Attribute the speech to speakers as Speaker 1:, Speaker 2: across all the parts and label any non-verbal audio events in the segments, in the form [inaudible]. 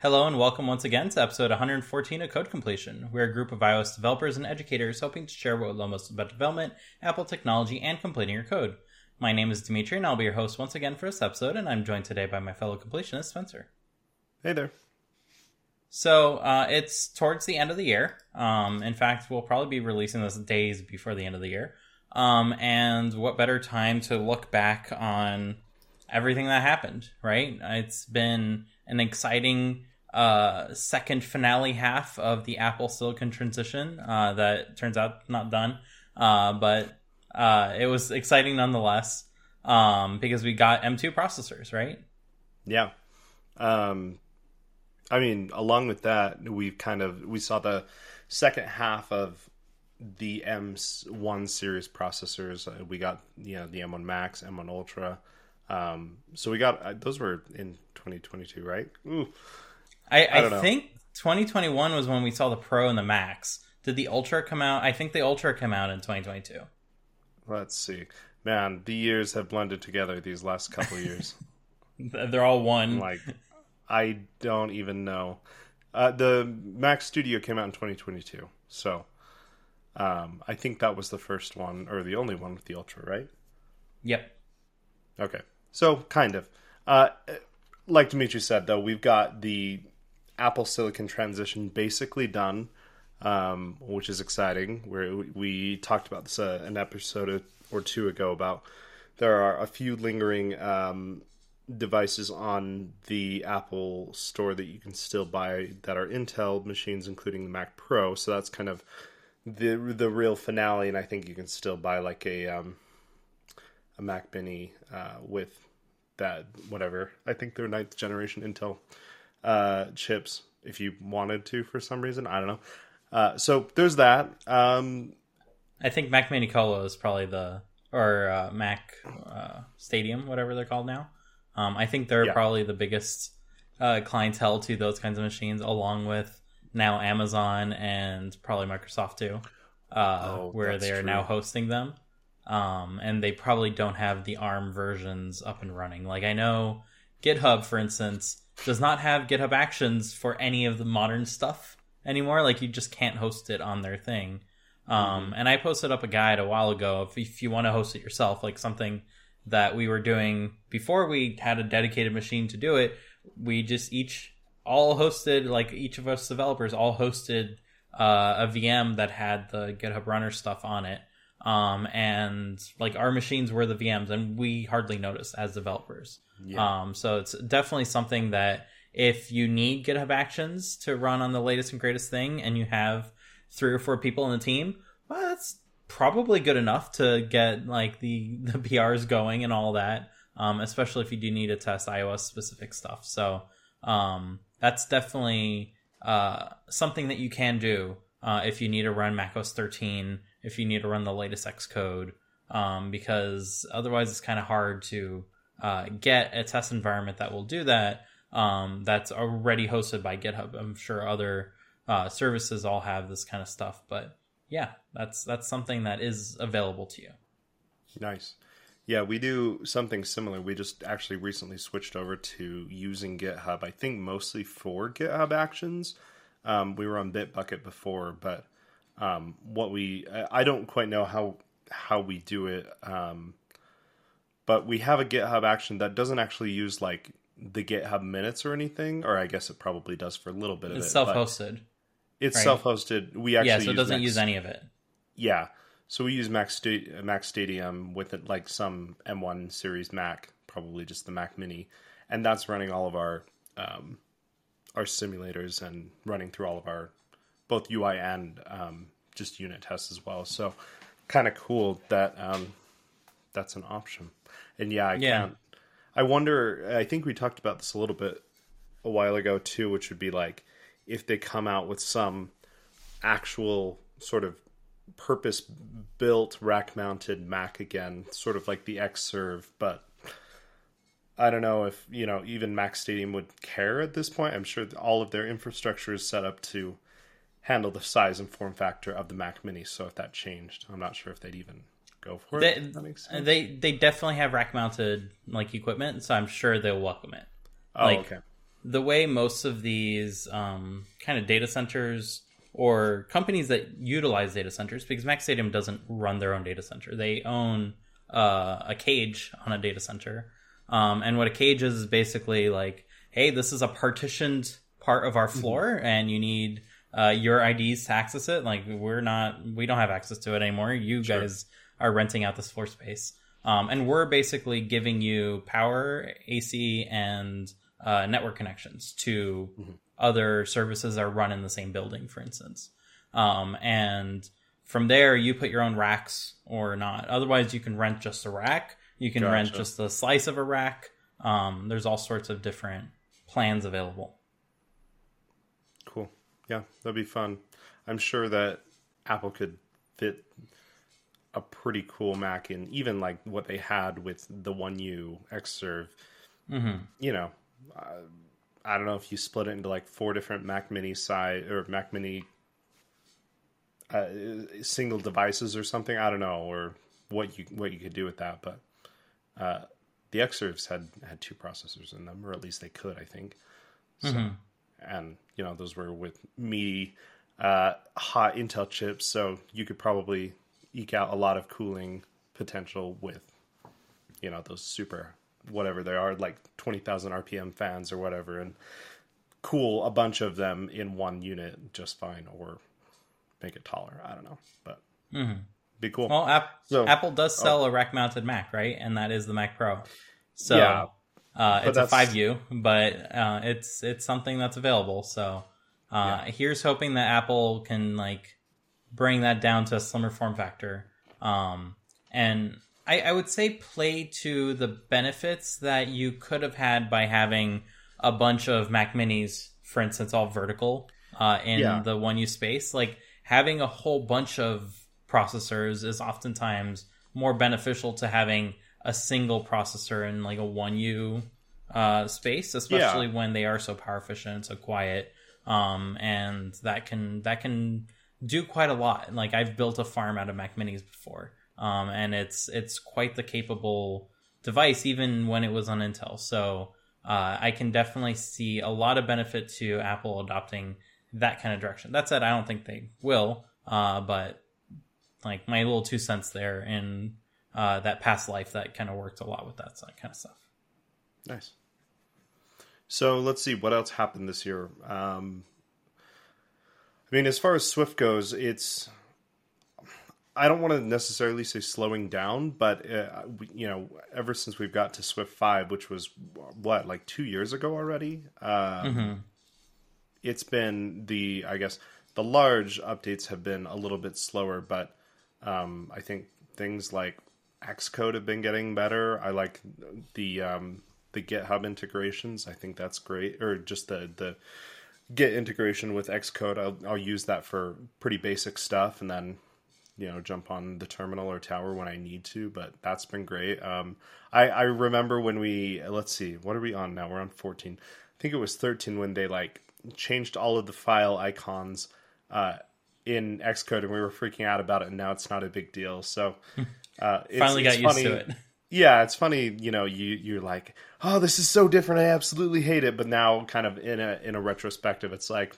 Speaker 1: Hello and welcome once again to episode 114 of Code Completion. We're a group of iOS developers and educators hoping to share what we love most about development, Apple technology, and completing your code. My name is Dimitri and I'll be your host once again for this episode, and I'm joined today by my fellow completionist, Spencer.
Speaker 2: Hey there.
Speaker 1: So uh, it's towards the end of the year. Um, in fact, we'll probably be releasing this days before the end of the year. Um, and what better time to look back on everything that happened, right? It's been an exciting uh, second finale half of the Apple Silicon transition uh, that turns out not done, uh, but uh, it was exciting nonetheless um, because we got M2 processors, right?
Speaker 2: Yeah. Um, I mean, along with that, we kind of we saw the second half of the M1 series processors. Uh, we got you know the M1 Max, M1 Ultra. Um, so we got uh, those were in 2022, right? Ooh.
Speaker 1: I, I, I think 2021 was when we saw the Pro and the Max. Did the Ultra come out? I think the Ultra came out in 2022.
Speaker 2: Let's see. Man, the years have blended together these last couple years. [laughs]
Speaker 1: They're all one.
Speaker 2: Like, I don't even know. Uh, the Mac Studio came out in 2022, so um, I think that was the first one or the only one with the Ultra, right?
Speaker 1: Yep.
Speaker 2: Okay, so kind of. Uh, like Dimitri said, though, we've got the Apple Silicon transition basically done, um, which is exciting. Where we talked about this uh, an episode or two ago about there are a few lingering um, devices on the Apple Store that you can still buy that are Intel machines, including the Mac Pro. So that's kind of the the real finale, and I think you can still buy like a um, a Mac Mini uh, with that whatever. I think they're ninth generation Intel uh, chips if you wanted to for some reason. I don't know. Uh, so there's that. Um,
Speaker 1: I think Mac Mini Colo is probably the or uh, Mac uh, Stadium, whatever they're called now. Um, I think they're yeah. probably the biggest uh, clientele to those kinds of machines, along with now Amazon and probably Microsoft too, uh, oh, where they are true. now hosting them. Um, and they probably don't have the ARM versions up and running. Like I know GitHub, for instance, does not have GitHub Actions for any of the modern stuff anymore. Like you just can't host it on their thing. Um, mm-hmm. And I posted up a guide a while ago. If, if you want to host it yourself, like something that we were doing before we had a dedicated machine to do it, we just each all hosted, like each of us developers all hosted uh, a VM that had the GitHub Runner stuff on it. Um, and like our machines were the VMs, and we hardly noticed as developers. Yeah. Um, so it's definitely something that if you need GitHub Actions to run on the latest and greatest thing, and you have three or four people in the team, well, that's probably good enough to get like the [laughs] the PRs going and all that. Um, especially if you do need to test iOS specific stuff. So um, that's definitely uh, something that you can do uh, if you need to run macOS 13, if you need to run the latest Xcode, um, because otherwise it's kind of hard to uh, get a test environment that will do that. Um, that's already hosted by GitHub. I'm sure other uh, services all have this kind of stuff, but yeah, that's that's something that is available to you.
Speaker 2: Nice. Yeah, we do something similar. We just actually recently switched over to using GitHub. I think mostly for GitHub Actions. Um, we were on Bitbucket before, but um, what we I don't quite know how how we do it. Um, but we have a GitHub action that doesn't actually use like the GitHub minutes or anything, or I guess it probably does for a little bit of
Speaker 1: it's
Speaker 2: it.
Speaker 1: Self-hosted.
Speaker 2: It's right? self-hosted. We actually
Speaker 1: yeah, so it doesn't use any of it.
Speaker 2: Yeah, so we use Mac, Mac Stadium with it, like some M1 series Mac, probably just the Mac Mini, and that's running all of our um, our simulators and running through all of our both UI and um, just unit tests as well. So kind of cool that um, that's an option. And yeah, I yeah. can't. I wonder. I think we talked about this a little bit a while ago too, which would be like if they come out with some actual sort of purpose built rack mounted Mac again, sort of like the Xserve, but I don't know if, you know, even Mac Stadium would care at this point. I'm sure all of their infrastructure is set up to handle the size and form factor of the Mac Mini. So if that changed, I'm not sure if they'd even go for
Speaker 1: they, it. They they definitely have rack mounted like equipment, so I'm sure they'll welcome it.
Speaker 2: Oh,
Speaker 1: like,
Speaker 2: okay.
Speaker 1: the way most of these um, kind of data centers or companies that utilize data centers, because Mac Stadium doesn't run their own data center, they own uh, a cage on a data center. Um, and what a cage is is basically like, hey, this is a partitioned part of our mm-hmm. floor, mm-hmm. and you need uh, your IDs to access it. Like we're not, we don't have access to it anymore. You sure. guys are renting out this floor space, um, and we're basically giving you power, AC, and uh, network connections to mm-hmm. other services that are run in the same building, for instance. Um, and from there, you put your own racks or not. Otherwise, you can rent just a rack. You can gotcha. rent just a slice of a rack. Um, there's all sorts of different plans available.
Speaker 2: Yeah, that'd be fun. I'm sure that Apple could fit a pretty cool Mac in even like what they had with the One U Xserve. Mm-hmm. You know, uh, I don't know if you split it into like four different Mac Mini size or Mac Mini uh, single devices or something. I don't know, or what you what you could do with that, but uh, the Xserves had had two processors in them, or at least they could, I think. So, mm-hmm. And you know those were with meaty, uh, hot Intel chips, so you could probably eke out a lot of cooling potential with, you know, those super whatever they are, like twenty thousand RPM fans or whatever, and cool a bunch of them in one unit just fine, or make it taller. I don't know, but mm-hmm. be cool.
Speaker 1: Well, App- so, Apple does oh. sell oh. a rack mounted Mac, right? And that is the Mac Pro. So yeah, uh, it's a five U, but uh, it's it's something that's available. So uh, yeah. here's hoping that Apple can like bring that down to a slimmer form factor. Um, and I, I would say play to the benefits that you could have had by having a bunch of Mac Minis, for instance, all vertical uh, in yeah. the one U space. Like having a whole bunch of processors is oftentimes more beneficial to having a single processor in like a 1U uh, space, especially yeah. when they are so power efficient, so quiet, um, and that can that can do quite a lot. Like I've built a farm out of Mac Minis before, um, and it's it's quite the capable device, even when it was on Intel. So uh, I can definitely see a lot of benefit to Apple adopting that kind of direction. That said, I don't think they will. Uh, but like my little two cents there in uh, that past life that kind of worked a lot with that kind of stuff.
Speaker 2: Nice. So let's see what else happened this year. Um, I mean, as far as Swift goes, it's I don't want to necessarily say slowing down, but uh, you know, ever since we've got to Swift five, which was what like two years ago already, um, mm-hmm it's been the I guess the large updates have been a little bit slower, but um, I think things like Xcode have been getting better. I like the um, the GitHub integrations. I think that's great, or just the the Git integration with Xcode. I'll I'll use that for pretty basic stuff, and then you know jump on the terminal or tower when I need to. But that's been great. Um, I I remember when we let's see, what are we on now? We're on fourteen. I think it was thirteen when they like changed all of the file icons uh, in Xcode, and we were freaking out about it. And now it's not a big deal. So [laughs] uh,
Speaker 1: it's, finally got used to it. [laughs]
Speaker 2: Yeah, it's funny. You know, you you're like, oh, this is so different. I absolutely hate it. But now, kind of in a in a retrospective, it's like,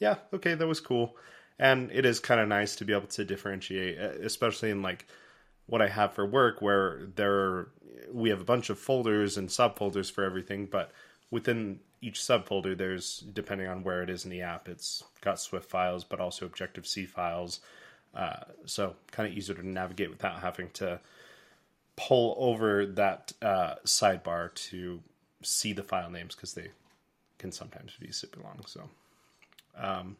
Speaker 2: yeah, okay, that was cool, and it is kind of nice to be able to differentiate, especially in like what I have for work, where there are, we have a bunch of folders and subfolders for everything, but within each subfolder, there's depending on where it is in the app, it's got Swift files, but also Objective C files. Uh, so kind of easier to navigate without having to pull over that uh, sidebar to see the file names because they can sometimes be super long. So um,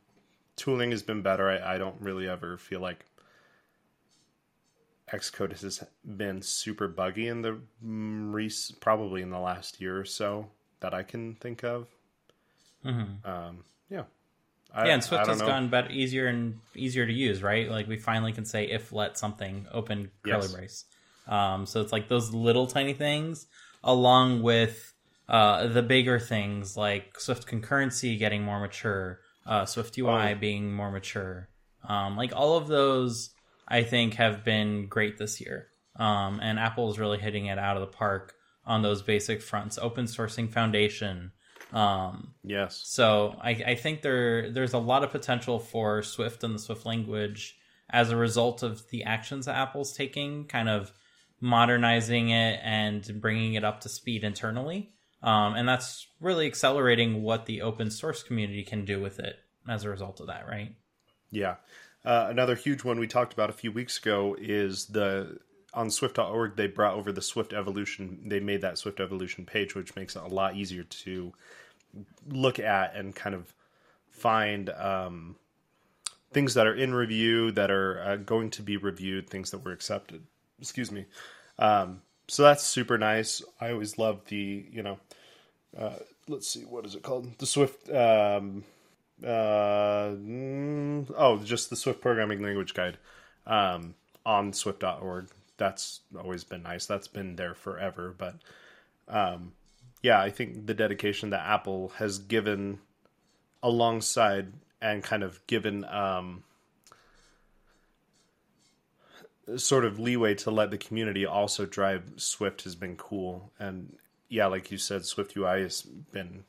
Speaker 2: tooling has been better. I, I don't really ever feel like Xcode has been super buggy in the mm, probably in the last year or so that I can think of. Mm-hmm. Um, yeah.
Speaker 1: I, yeah, and Swift has know. gotten better, easier and easier to use, right? Like we finally can say if let something open curly yes. brace. Um, so it's like those little tiny things, along with uh, the bigger things like Swift concurrency getting more mature, uh, Swift UI oh. being more mature. Um, like all of those, I think have been great this year. Um, and Apple is really hitting it out of the park on those basic fronts open sourcing foundation Um,
Speaker 2: yes.
Speaker 1: So I, I think there there's a lot of potential for Swift and the Swift language as a result of the actions that Apple's taking, kind of modernizing it and bringing it up to speed internally. Um, and that's really accelerating what the open source community can do with it as a result of that, right?
Speaker 2: Yeah. Uh, another huge one we talked about a few weeks ago is the on Swift.org they brought over the Swift Evolution. They made that Swift Evolution page, which makes it a lot easier to look at and kind of find um, things that are in review that are uh, going to be reviewed, things that were accepted. Excuse me. Um, so that's super nice. I always love the you know. Uh, let's see, what is it called? The Swift. Um, uh, mm, oh, just the Swift programming language guide um, on Swift.org. That's always been nice. That's been there forever. But um, yeah, I think the dedication that Apple has given alongside and kind of given um, sort of leeway to let the community also drive Swift has been cool. And yeah, like you said, Swift UI has been,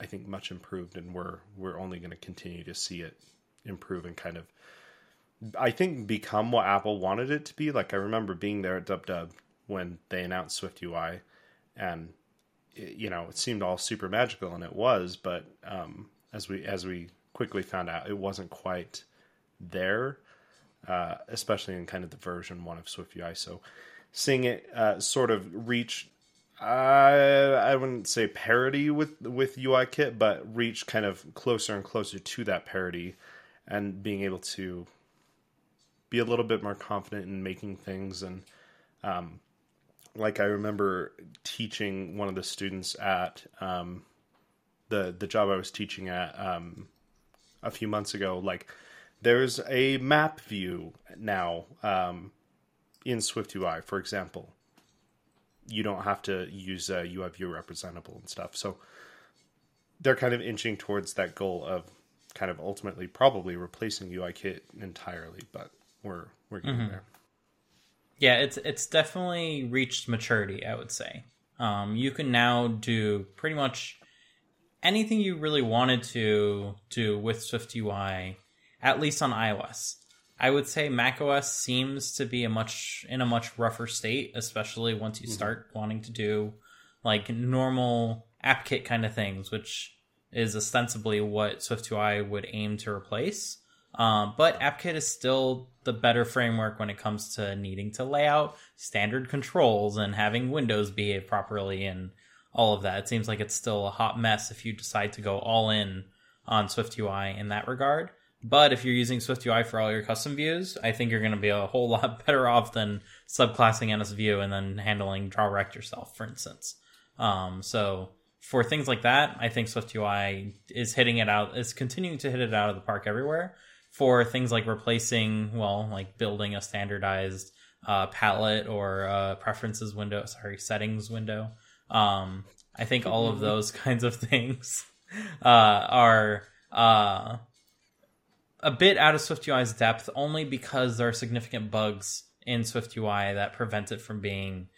Speaker 2: I think, much improved, and we're we're only going to continue to see it improve and kind of, I think, become what Apple wanted it to be. Like I remember being there at DubDub when they announced Swift UI, and it, you know it seemed all super magical, and it was. But um, as we as we quickly found out, it wasn't quite there uh, especially in kind of the version one of Swift UI. So seeing it uh, sort of reach, I wouldn't say parity with with UI Kit, but reach kind of closer and closer to that parity, and being able to be a little bit more confident in making things and. Um, like I remember teaching one of the students at um, the the job I was teaching at um, a few months ago. Like there's a map view now um, in SwiftUI, for example. You don't have to use a UI view representable and stuff. So they're kind of inching towards that goal of kind of ultimately probably replacing UIKit entirely, but we're we're getting mm-hmm. there.
Speaker 1: Yeah, it's it's definitely reached maturity, I would say. Um, you can now do pretty much anything you really wanted to do with SwiftUI at least on iOS. I would say macOS seems to be a much in a much rougher state, especially once you mm-hmm. start wanting to do like normal AppKit kind of things, which is ostensibly what SwiftUI would aim to replace. Um, but AppKit is still the better framework when it comes to needing to lay out standard controls and having Windows behave properly and all of that. It seems like it's still a hot mess if you decide to go all in on SwiftUI in that regard. But if you're using SwiftUI for all your custom views, I think you're going to be a whole [laughs] lot better off than subclassing NSView and then handling DrawRect yourself, for instance. Um, so for things like that, I think SwiftUI is hitting it out, is continuing to hit it out of the park everywhere. For things like replacing, well, like building a standardized uh, palette or uh, preferences window, sorry, settings window. Um, I think all of those [laughs] kinds of things [laughs] uh, are uh, a bit out of SwiftUI's depth only because there are significant bugs in SwiftUI that prevent it from being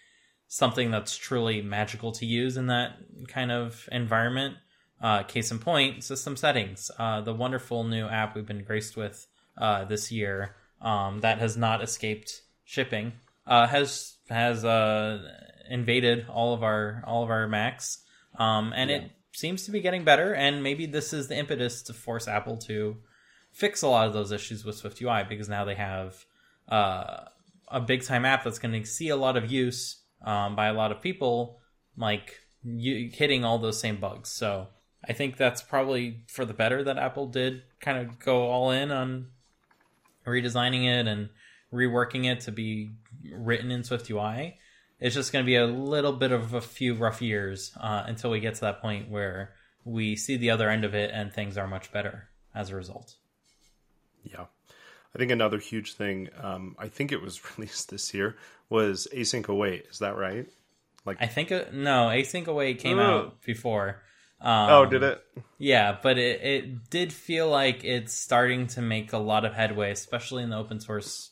Speaker 1: something that's truly magical to use in that kind of environment. Uh, case in point, system settings, uh, the wonderful new app we've been graced with uh, this year um, that has not escaped shipping uh, has has uh, invaded all of our all of our Macs, um, and yeah. it seems to be getting better. And maybe this is the impetus to force Apple to fix a lot of those issues with Swift UI because now they have uh, a big time app that's going to see a lot of use um, by a lot of people, like you, hitting all those same bugs. So I think that's probably for the better that Apple did kind of go all in on redesigning it and reworking it to be written in Swift UI. It's just going to be a little bit of a few rough years uh, until we get to that point where we see the other end of it and things are much better as a result.
Speaker 2: Yeah. I think another huge thing, um, I think it was [laughs] released this year, was Async Await. Is that right?
Speaker 1: Like I think no, Async Await came oh. out before.
Speaker 2: Um, oh, did it?
Speaker 1: Yeah, but it, it did feel like it's starting to make a lot of headway, especially in the open source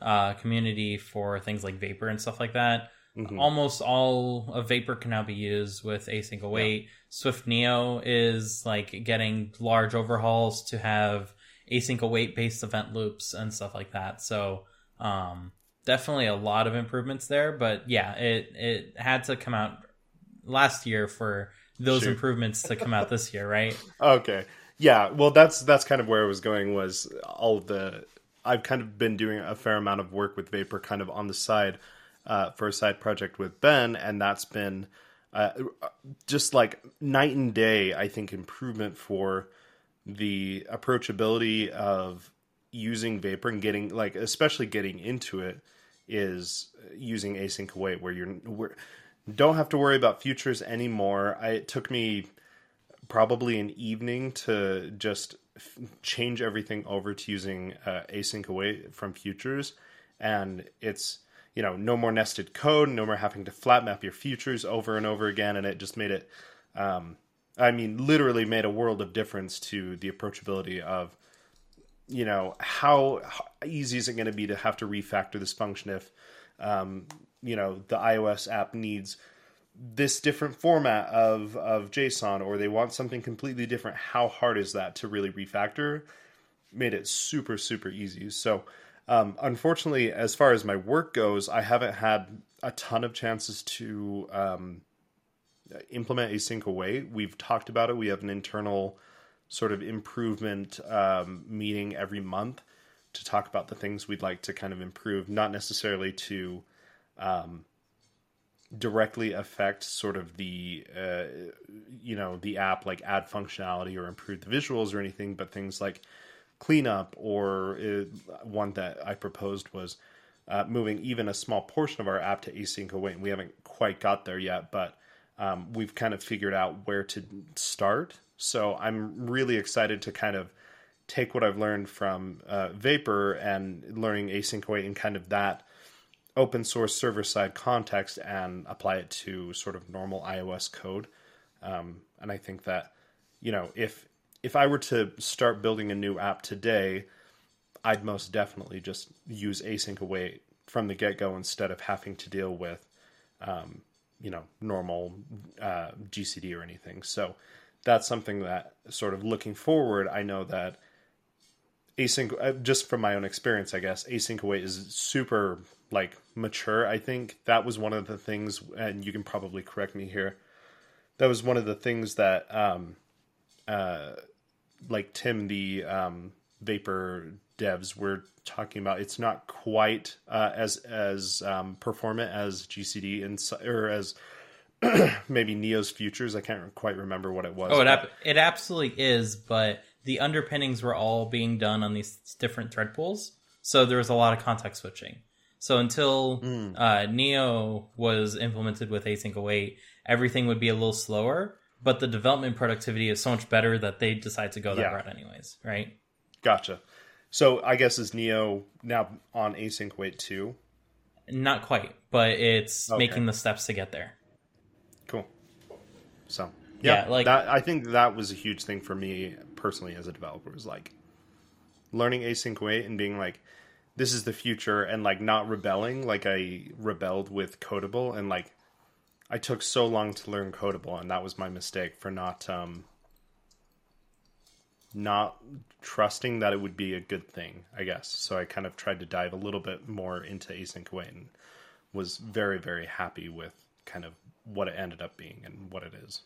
Speaker 1: uh, community for things like Vapor and stuff like that. mm-hmm. almost all of Vapor can now be used with async await. Yeah. Swift NIO is like getting large overhauls to have async await based event loops and stuff like that. So um, definitely a lot of improvements there. But yeah, it it had to come out last year for those Shoot. improvements to come out this year, right? [laughs]
Speaker 2: Okay. Yeah, well that's that's kind of where I was going was all of the I've kind of been doing a fair amount of work with Vapor kind of on the side uh, for a side project with Ben, and that's been uh, just like night and day. I think improvement for the approachability of using Vapor and getting like especially getting into it is using async await where you're where, don't have to worry about futures anymore. I, it took me probably an evening to just f- change everything over to using uh, async away from futures, and it's you know no more nested code, no more having to flat map your futures over and over again, and it just made it. Um, I mean, literally made a world of difference to the approachability of, you know, how, how easy is it going to be to have to refactor this function if, um, you know, the iOS app needs this different format of of JSON or they want something completely different. How hard is that to really refactor? Made it super super easy. So, um, unfortunately, as far as my work goes, I haven't had a ton of chances to um, implement async await. We've talked about it. We have an internal sort of improvement um, meeting every month to talk about the things we'd like to kind of improve, not necessarily to um, directly affect sort of the uh, you know the app like add functionality or improve the visuals or anything, but things like cleanup or uh, one that I proposed was uh, moving even a small portion of our app to async await. And we haven't quite got there yet, but um, we've kind of figured out where to start. So I'm really excited to kind of take what I've learned from uh, Vapor and learning async await and kind of that open source server side context and apply it to sort of normal iOS code. Um, and I think that you know if if I were to start building a new app today, I'd most definitely just use async await from the get go instead of having to deal with um, you know normal uh, GCD or anything. So that's something that sort of looking forward, I know that async uh, just from my own experience, I guess async await is super like mature. I think that was one of the things, and you can probably correct me here. That was one of the things that, um, uh, like Tim, the um, Vapor devs were talking about. It's not quite uh, as as um, performant as GCD and or as [clears throat] maybe NIO's futures. I can't quite remember what it was.
Speaker 1: Oh, it ap- it absolutely is, but the underpinnings were all being done on these different thread pools, so there was a lot of context switching. So until mm. uh, NIO was implemented with async await, everything would be a little slower, but the development productivity is so much better that they decide to go that yeah. route anyways, right?
Speaker 2: Gotcha. So I guess is NIO now on async await too?
Speaker 1: Not quite, but it's okay. making the steps to get there.
Speaker 2: Cool. So yeah, yeah like that, I think that was a huge thing for me personally as a developer was like learning async await and being like, this is the future and like not rebelling like I rebelled with Codable and like I took so long to learn Codable and that was my mistake for not um not trusting that it would be a good thing, I guess. So I kind of tried to dive a little bit more into async await and was very very happy with kind of what it ended up being and what it is.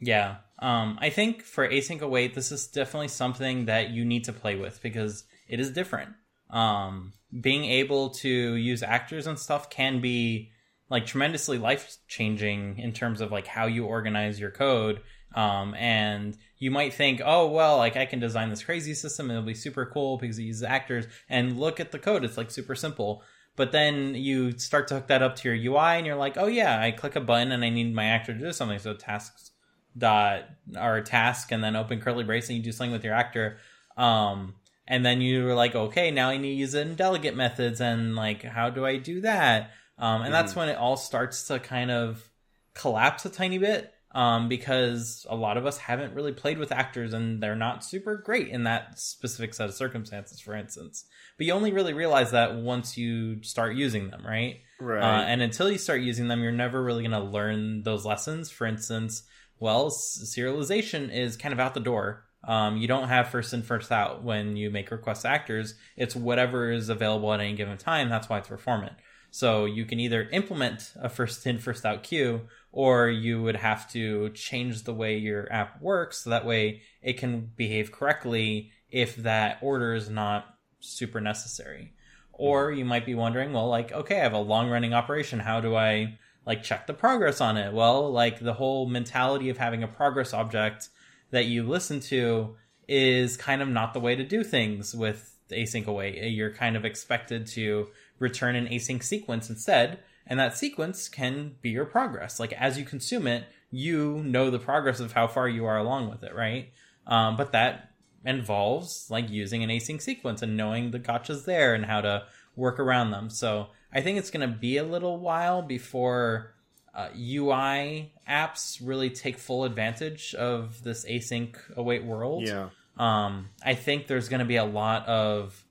Speaker 1: Yeah. Um, I think for async await, this is definitely something that you need to play with because it is different. Um, being able to use actors and stuff can be like tremendously life changing in terms of like how you organize your code. Um, and you might think, oh well, like I can design this crazy system and it'll be super cool because it uses actors. And look at the code; it's like super simple. But then you start to hook that up to your UI, and you're like, oh yeah, I click a button and I need my actor to do something. So tasks dot or task, and then open curly brace, and you do something with your actor. Um, and then you were like, okay, now I need to use it in delegate methods, and like, how do I do that? Um, and mm-hmm. that's when it all starts to kind of collapse a tiny bit. um, because a lot of us haven't really played with actors and they're not super great in that specific set of circumstances, for instance. But you only really realize that once you start using them, right?
Speaker 2: Right.
Speaker 1: Uh, and until you start using them, you're never really going to learn those lessons. For instance, well, serialization is kind of out the door. Um, you don't have first in, first out when you make request actors. It's whatever is available at any given time. That's why it's performant. So you can either implement a first in, first out queue, or you would have to change the way your app works so that way it can behave correctly if that order is not super necessary. Or you might be wondering, well, like, okay, I have a long running operation. How do I like check the progress on it? Well, like the whole mentality of having a progress object that you listen to is kind of not the way to do things with async await. You're kind of expected to return an async sequence instead. And that sequence can be your progress. Like as you consume it, you know the progress of how far you are along with it, right? Um, but that involves like using an async sequence and knowing the gotchas there and how to work around them. So I think it's going to be a little while before uh, UI apps really take full advantage of this async await world.
Speaker 2: Yeah.
Speaker 1: Um, I think there's going to be a lot of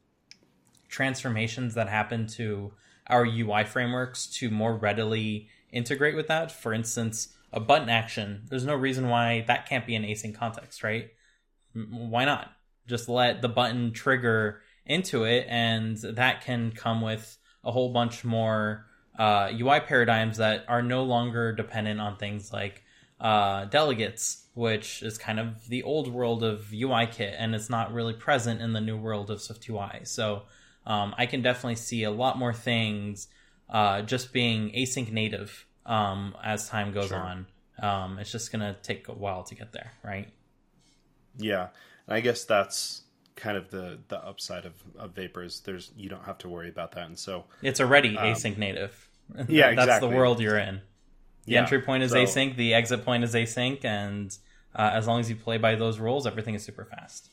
Speaker 1: transformations that happen to our UI frameworks to more readily integrate with that. For instance, a button action, there's no reason why that can't be an async context, right? Why not? Just let the button trigger into it, and that can come with a whole bunch more uh, UI paradigms that are no longer dependent on things like uh, delegates, which is kind of the old world of UI kit, and it's not really present in the new world of SwiftUI. So um, I can definitely see a lot more things uh, just being async native um, as time goes sure. on. Um, it's just going to take a while to get there, right?
Speaker 2: Yeah, and I guess that's kind of the the upside of, of Vapors. There's you don't have to worry about that, and so
Speaker 1: it's already um, async native. [laughs]
Speaker 2: Yeah,
Speaker 1: that's
Speaker 2: exactly.
Speaker 1: the world you're in. The yeah, entry point is so, async, the exit point is async, and uh, as long as you play by those rules, everything is super fast.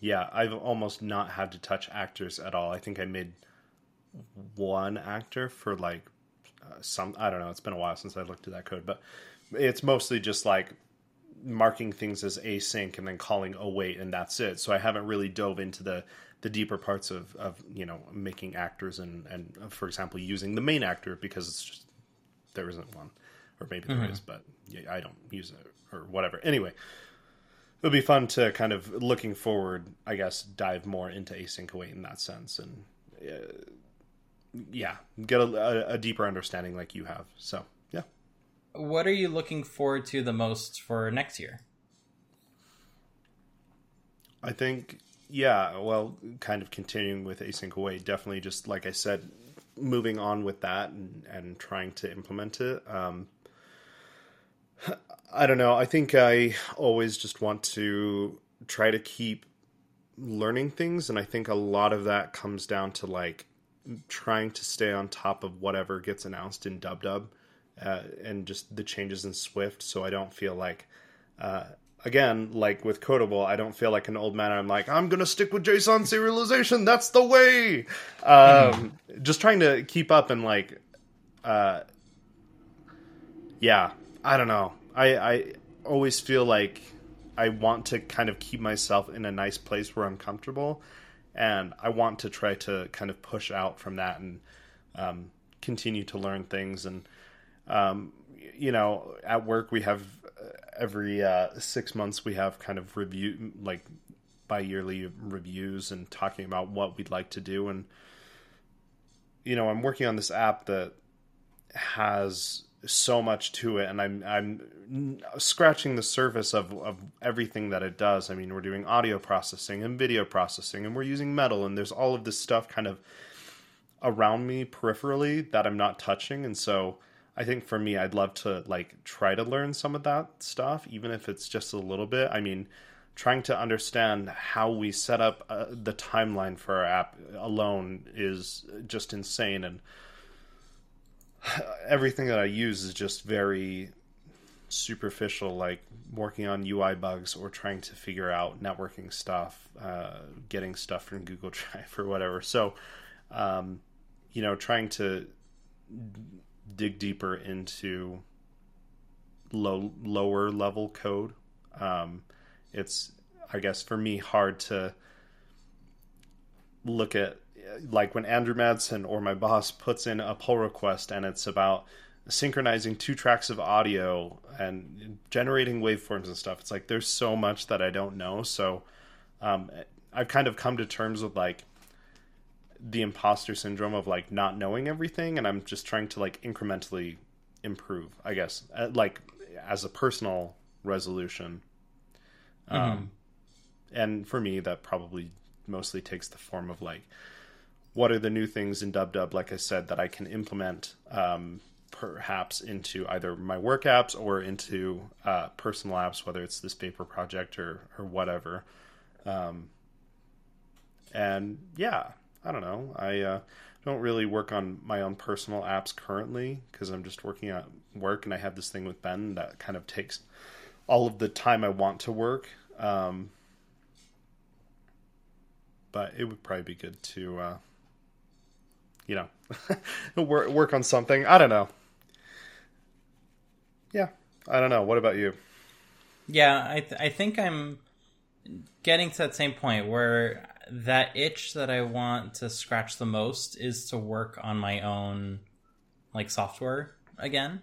Speaker 2: Yeah, I've almost not had to touch actors at all. I think I made one actor for like uh, some. I don't know. It's been a while since I looked at that code, but it's mostly just like marking things as async and then calling await, and that's it. So I haven't really dove into the the deeper parts of, of you know making actors and and for example using the main actor because it's just there isn't one or maybe there mm-hmm. is, but yeah, I don't use it or whatever. Anyway, it'll be fun to kind of looking forward, I guess, dive more into async await in that sense, and uh, yeah, get a, a, deeper understanding like you have. So.
Speaker 1: What are you looking forward to the most for next year?
Speaker 2: I think yeah, well, kind of continuing with async await, definitely just like I said, moving on with that and, and trying to implement it. Um, [sighs] I don't know. I think I always just want to try to keep learning things, and I think a lot of that comes down to like trying to stay on top of whatever gets announced in DubDub uh, and just the changes in Swift, so I don't feel like. Uh, again, like with Codable, I don't feel like an old man. I'm like, I'm gonna stick with JSON serialization. That's the way. Um. [laughs] Just trying to keep up and like, uh, yeah, I don't know. I I always feel like I want to kind of keep myself in a nice place where I'm comfortable, and I want to try to kind of push out from that and um, continue to learn things. And um, you know, at work we have uh, every uh, six months we have kind of review like bi-yearly reviews and talking about what we'd like to do and you know i'm working on this app that has so much to it, and I'm I'm scratching the surface of of everything that it does. I mean, we're doing audio processing and video processing, and we're using metal, and there's all of this stuff kind of around me peripherally that I'm not touching, and so. I think for me, I'd love to like try to learn some of that stuff, even if it's just a little bit. I mean, trying to understand how we set up uh, the timeline for our app alone is just insane, and [sighs] everything that I use is just very superficial, like working on UI bugs or trying to figure out networking stuff, uh, getting stuff from Google [laughs] Drive or whatever. So, um, you know, trying to dig deeper into low lower level code. Um, it's I guess for me hard to look at like when Andrew Madsen or my boss puts in a pull request and it's about synchronizing two tracks of audio and generating waveforms and stuff. It's like there's so much that I don't know. So um, I've kind of come to terms with like the imposter syndrome of like not knowing everything, and I'm just trying to like incrementally improve. I guess uh, like as a personal resolution. Mm-hmm. Um, and for me, that probably mostly takes the form of like what are the new things in Dub Dub, like I said, that I can implement um, perhaps into either my work apps or into uh, personal apps, whether it's this Vapor project or or whatever. Um, and yeah, I don't know. I uh, don't really work on my own personal apps currently because I'm just working at work, and I have this thing with Ben that kind of takes all of the time I want to work. Um, but it would probably be good to, uh, you know, [laughs] work work on something. I don't know yeah, I don't know. What about you?
Speaker 1: Yeah, I th- I think I'm getting to that same point where that itch that I want to scratch the most is to work on my own like software again.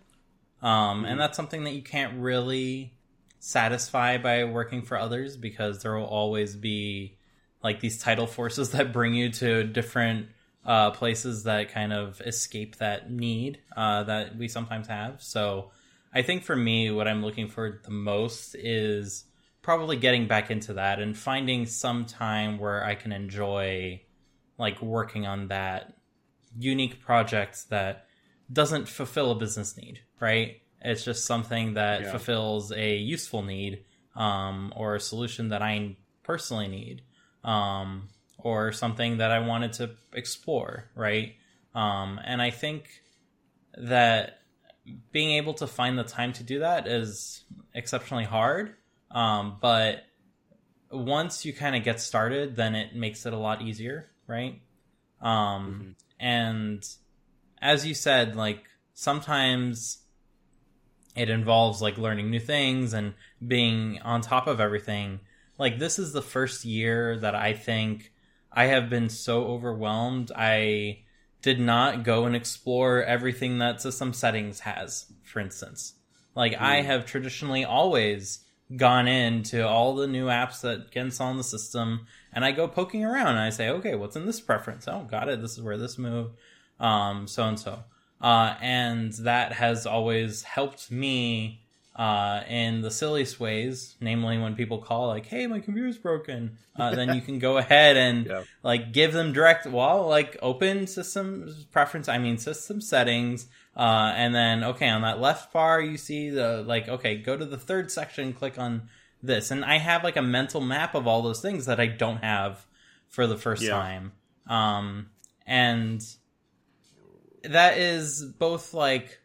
Speaker 1: Um, mm-hmm. and that's something that you can't really satisfy by working for others because there will always be like these tidal forces that bring you to different uh, places that kind of escape that need uh, that we sometimes have. So I think for me, what I'm looking for the most is probably getting back into that and finding some time where I can enjoy like working on that unique project that doesn't fulfill a business need, right? It's just something that yeah. fulfills a useful need um, or a solution that I personally need um, or something that I wanted to explore, right? Um, and I think that being able to find the time to do that is exceptionally hard. Um, but once you kind of get started, then it makes it a lot easier, right? Um, mm-hmm. And as you said, like sometimes it involves like learning new things and being on top of everything. Like this is the first year that I think I have been so overwhelmed. I did not go and explore everything that system settings has, for instance. Like mm. I have traditionally always gone into all the new apps that installed on the system and I go poking around and I say, okay, what's in this preference? Oh, got it. This is where this move, um, so and so. Uh, and that has always helped me uh, in the silliest ways, namely when people call like, "Hey, my computer's broken," uh, then you can go ahead and [laughs] yeah. like give them direct, well, like open system preference. I mean system settings, uh, and then okay, on that left bar you see the like, okay, go to the third section, click on this, and I have like a mental map of all those things that I don't have for the first yeah. time, um, and that is both like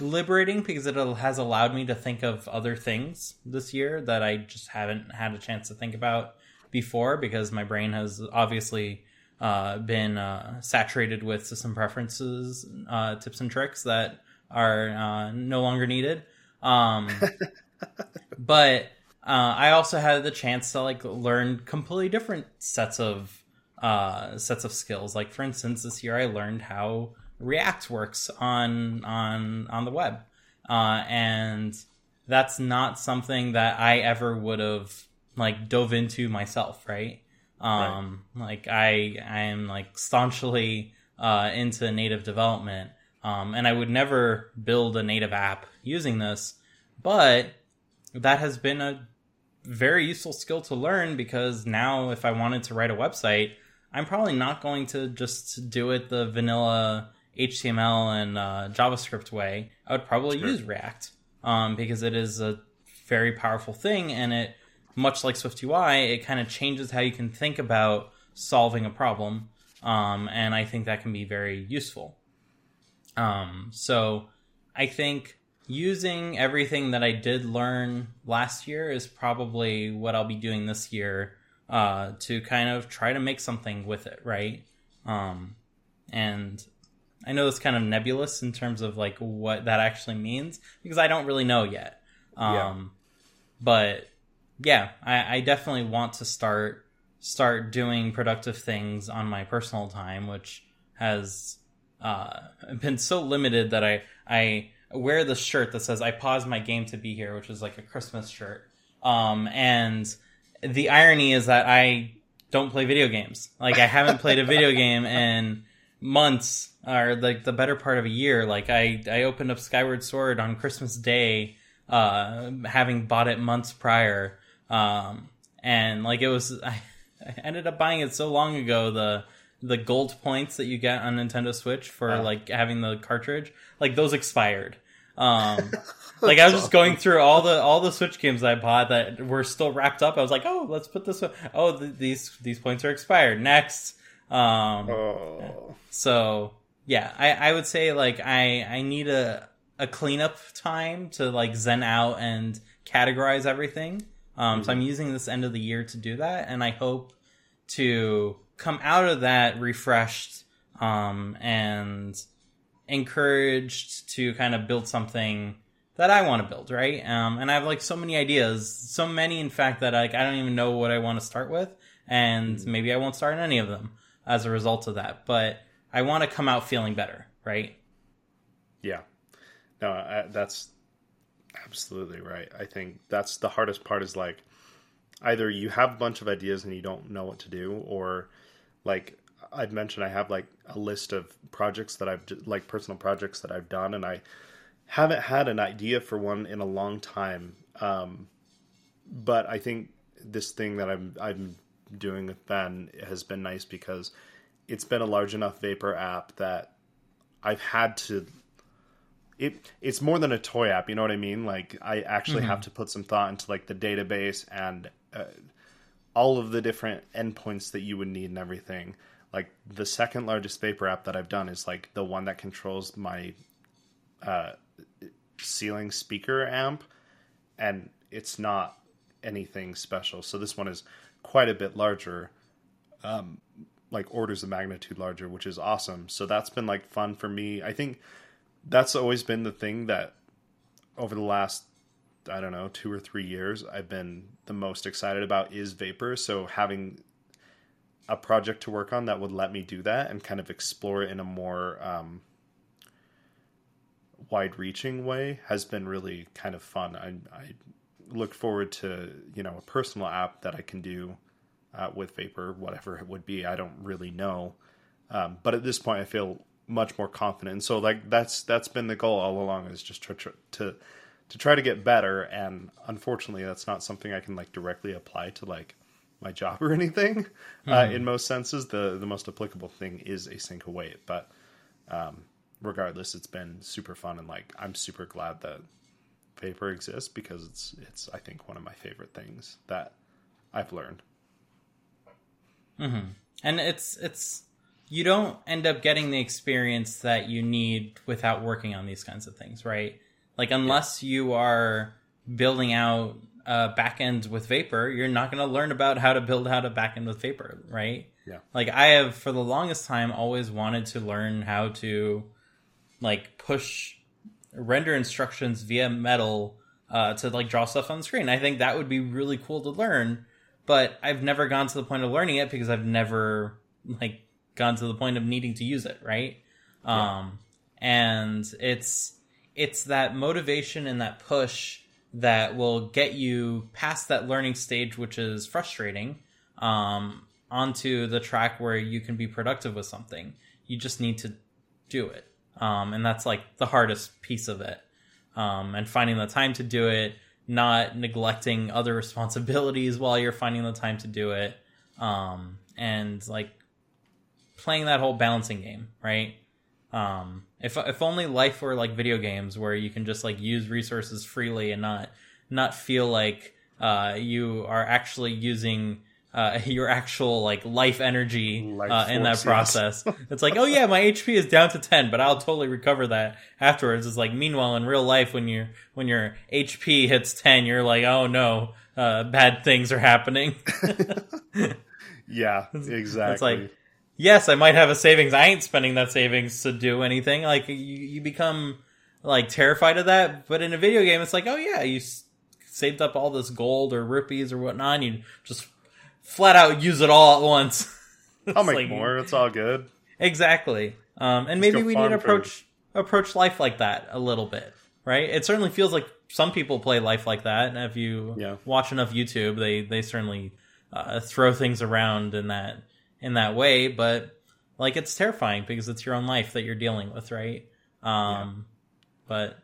Speaker 1: liberating because it has allowed me to think of other things this year that I just haven't had a chance to think about before because my brain has obviously uh, been uh, saturated with system preferences, uh, tips and tricks that are uh, no longer needed. Um, [laughs] but uh, I also had the chance to like learn completely different sets of uh, sets of skills. Like for instance, this year I learned how React works on on on the web, uh, and that's not something that I ever would have like dove into myself, right? Um, right. like I I am like staunchly uh, into native development, um, and I would never build a native app using this, but that has been a very useful skill to learn because now if I wanted to write a website, I'm probably not going to just do it the vanilla HTML and uh, JavaScript way, I would probably sure. use React um, because it is a very powerful thing, and it, much like SwiftUI, it kind of changes how you can think about solving a problem, um, and I think that can be very useful. Um, so I think using everything that I did learn last year is probably what I'll be doing this year uh, to kind of try to make something with it, right? Um, and I know it's kind of nebulous in terms of like what that actually means because I don't really know yet. Um, yeah. But yeah, I, I definitely want to start start doing productive things on my personal time, which has uh, [laughs] been so limited that I I wear the shirt that says "I paused my game to be here," which is like a Christmas shirt. Um, and the irony is that I don't play video games. Like I haven't played a video [laughs] game in months or like the better part of a year. Like I I opened up Skyward Sword on Christmas Day, uh, having bought it months prior. Um, and like it was I, [laughs] I ended up buying it so long ago the the gold points that you get on Nintendo Switch for uh. like having the cartridge, like those expired. Um, [laughs] like I was just going through all the all the Switch games I bought that were still wrapped up. I was like, oh, let's put this. One. Oh, th- these these points are expired. Next. Um, oh. So yeah, I, I would say like I I need a a cleanup time to like zen out and categorize everything. Um, mm-hmm. So I'm mm-hmm. using this end of the year to do that, and I hope to come out of that refreshed um, and encouraged to kind of build something that I want to build, right? Um, and I have like so many ideas, so many in fact that like I don't even know what I want to start with, and mm-hmm. maybe I won't start any of them as a result of that. But I want to come out feeling better, right?
Speaker 2: Yeah, no, I, that's absolutely right. I think that's the hardest part is like either you have a bunch of ideas and you don't know what to do, or like I've mentioned, I have like a list of projects that I've like personal projects that I've done, and I haven't had an idea for one in a long time. Um, but I think this thing that I'm I'm doing with Ben has been nice because it's been a large enough Vapor app that I've had to. It it's more than a toy app, you know what I mean? Like I actually mm-hmm. have to put some thought into like the database and uh, all of the different endpoints that you would need and everything. Like the second largest Vapor app that I've done is like the one that controls my uh, ceiling speaker amp, and it's not anything special. So this one is quite a bit larger, um, like orders of magnitude larger, which is awesome. So that's been like fun for me. I think that's always been the thing that over the last I don't know two or three years I've been the most excited about is vapor. So having a project to work on that would let me do that and kind of explore it in a more um, wide reaching way has been really kind of fun. I, I, look forward to you know a personal app that I can do uh, with Vapor, whatever it would be. I don't really know, um, but at this point, I feel much more confident. And so like that's that's been the goal all along is just to to to try to get better. And unfortunately, that's not something I can like directly apply to like my job [laughs] or anything. Mm-hmm. Uh, in most senses, the the most applicable thing is async await, but um, regardless, it's been super fun and like I'm super glad that Vapor exists because it's it's I think one of my favorite things that I've learned.
Speaker 1: Mm-hmm. And it's it's you don't end up getting the experience that you need without working on these kinds of things, right? Like unless yeah. you are building out a backend with Vapor, you're not going to learn about how to build out a backend with Vapor, right?
Speaker 2: Yeah.
Speaker 1: Like I have for the longest time always wanted to learn how to like push render instructions via metal uh, to like draw stuff on the screen. I think that would be really cool to learn, but I've never gone to the point of learning it because I've never like gone to the point of needing to use it, right? Yeah. Um, and it's it's that motivation and that push that will get you past that learning stage, which is frustrating, um, onto the track where you can be productive with something. You just need to do it um, and that's like the hardest piece of it. Um, and finding the time to do it, not neglecting other [laughs] responsibilities while you're finding the time to do it, um, and like playing that whole balancing game, right? Um, if if only life were like video games where you can just like use resources freely and not not feel like uh, you are actually using uh, [laughs] your actual like life energy life uh, in that process. [laughs] It's like, oh yeah, my HP is down to ten, but I'll totally recover that afterwards. It's like, meanwhile, in real life, when you when your HP hits ten, you're like, oh no, uh, bad things are happening. [laughs]
Speaker 2: yeah, exactly.
Speaker 1: It's like yes, I might have a savings. I ain't spending that savings to do anything. Like you, you become like terrified of that. But in a video game, it's like, oh yeah, you s- saved up all this gold or rupees or whatnot. And you just flat out use it all at once. [laughs]
Speaker 2: I'll make like, more. It's all good.
Speaker 1: Exactly. Um, and maybe we need to approach approach life like that a little bit, right? It certainly feels like some people play life like that. And if you yeah. watch enough YouTube, they they certainly uh, throw things around in that in that way. But like it's terrifying because it's your own life that you're dealing with, right? Um, yeah. But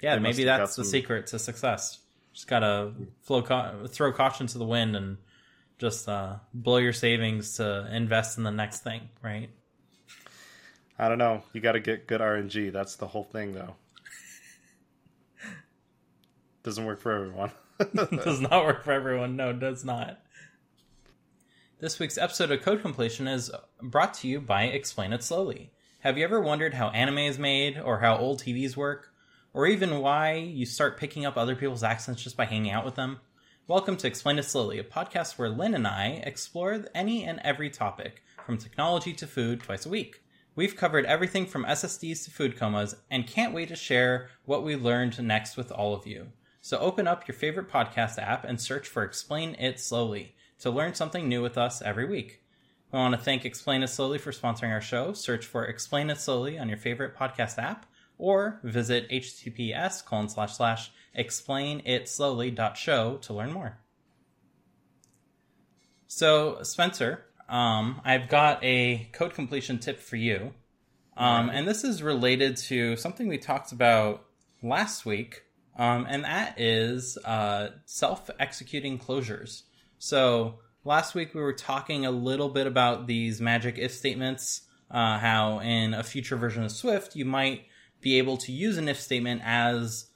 Speaker 1: yeah, they maybe that's the some... secret to success. Just gotta flow, throw caution to the wind and just uh, blow your savings to invest in the next thing, right?
Speaker 2: I don't know. You got to get good RNG. That's the whole thing, though. [laughs] Doesn't work for everyone. [laughs] [laughs]
Speaker 1: does not work for everyone. No, does not. This week's episode of Code Completion is brought to you by Explain It Slowly. Have you ever wondered how anime is made, or how old TVs work, or even why you start picking up other people's accents just by hanging out with them? Welcome to Explain It Slowly, a podcast where Lynn and I explore any and every topic, from technology to food, twice a week. We've covered everything from SSDs to food comas and can't wait to share what we learned next with all of you. So open up your favorite podcast app and search for Explain It Slowly to learn something new with us every week. We want to thank Explain It Slowly for sponsoring our show. Search for Explain It Slowly on your favorite podcast app or visit https colon slash slash explainitslowly.show to learn more. So, Spencer, um, I've got a code completion tip for you. Um, and this is related to something we talked about last week, um, and that is uh, self executing closures. So, last week we were talking a little bit about these magic if statements, uh, how in a future version of Swift you might be able to use an if statement as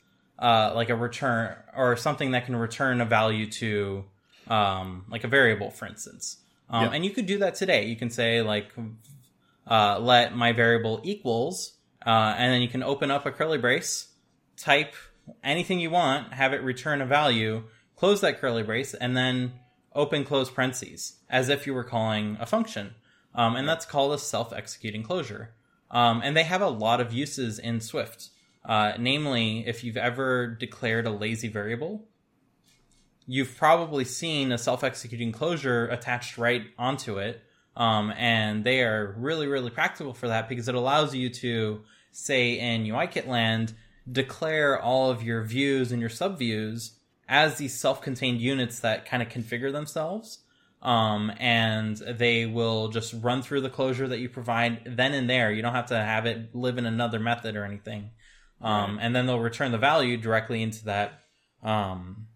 Speaker 1: uh, like a return or something that can return a value to um, like a variable, for instance. Um, yep. And you could do that today. You can say like, uh, let my variable equals, uh, and then you can open up a curly brace, type anything you want, have it return a value, close that curly brace, and then open close parentheses as if you were calling a function. Um, and that's called a self-executing closure. Um, and they have a lot of uses in Swift. Uh, namely, if you've ever declared a lazy variable, you've probably seen a self-executing closure attached right onto it. Um, and they are really, really practical for that because it allows you to say in UIKit land, declare all of your views and your subviews as these self-contained units that kind of configure themselves. Um, and they will just run through the closure that you provide then and there. You don't have to have it live in another method or anything. Um, right. and then they'll return the value directly into that, um,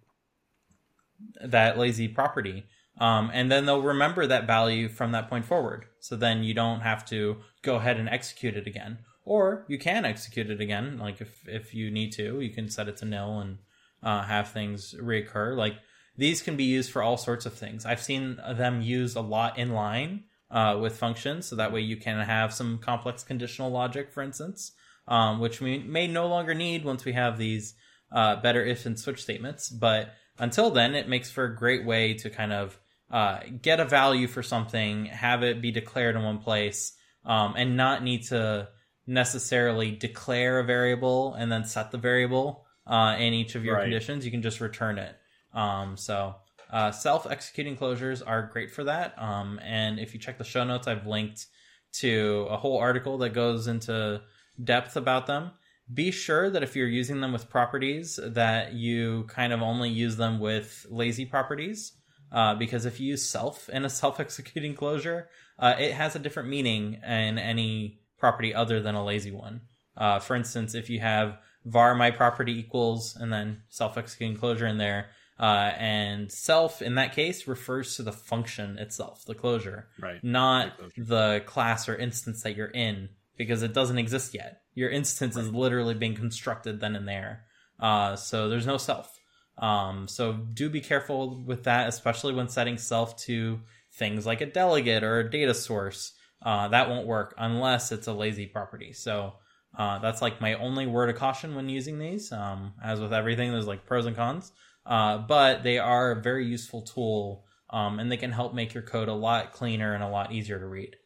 Speaker 1: that lazy property. Um, and then they'll remember that value from that point forward. So then you don't have to go ahead and execute it again. Or you can execute it again. Like if, if you need to, you can set it to nil and uh, have things reoccur. Like these can be used for all sorts of things. I've seen them used a lot in line uh, with functions. So that way you can have some complex conditional logic, for instance, um, which we may no longer need once we have these uh, better if and switch statements. But until then, it makes for a great way to kind of uh, get a value for something, have it be declared in one place, um, and not need to necessarily declare a variable and then set the variable uh, in each of your right. conditions. You can just return it. Um, so uh, self-executing closures are great for that. Um, and if you check the show notes, I've linked to a whole article that goes into depth about them be sure that if you're using them with properties that you kind of only use them with lazy properties uh, because if you use self [laughs] in a self-executing closure uh, it has a different meaning in any property other than a lazy one uh, for instance if you have var my property equals and then self-executing closure in there uh, and self in that case refers to the function itself the closure
Speaker 2: right
Speaker 1: not the class or instance that you're in because it doesn't exist yet. Your instance right. is literally being constructed then and there. Uh, so there's no self. Um, so do be careful with that, especially when setting self to things like a delegate or a data source. Uh, that won't work unless it's a lazy property. So uh, that's like my only word of caution when using these. Um, as with everything, there's like pros and cons, uh, but they are a very useful tool, um, and they can help make your code a lot cleaner and a lot easier to read.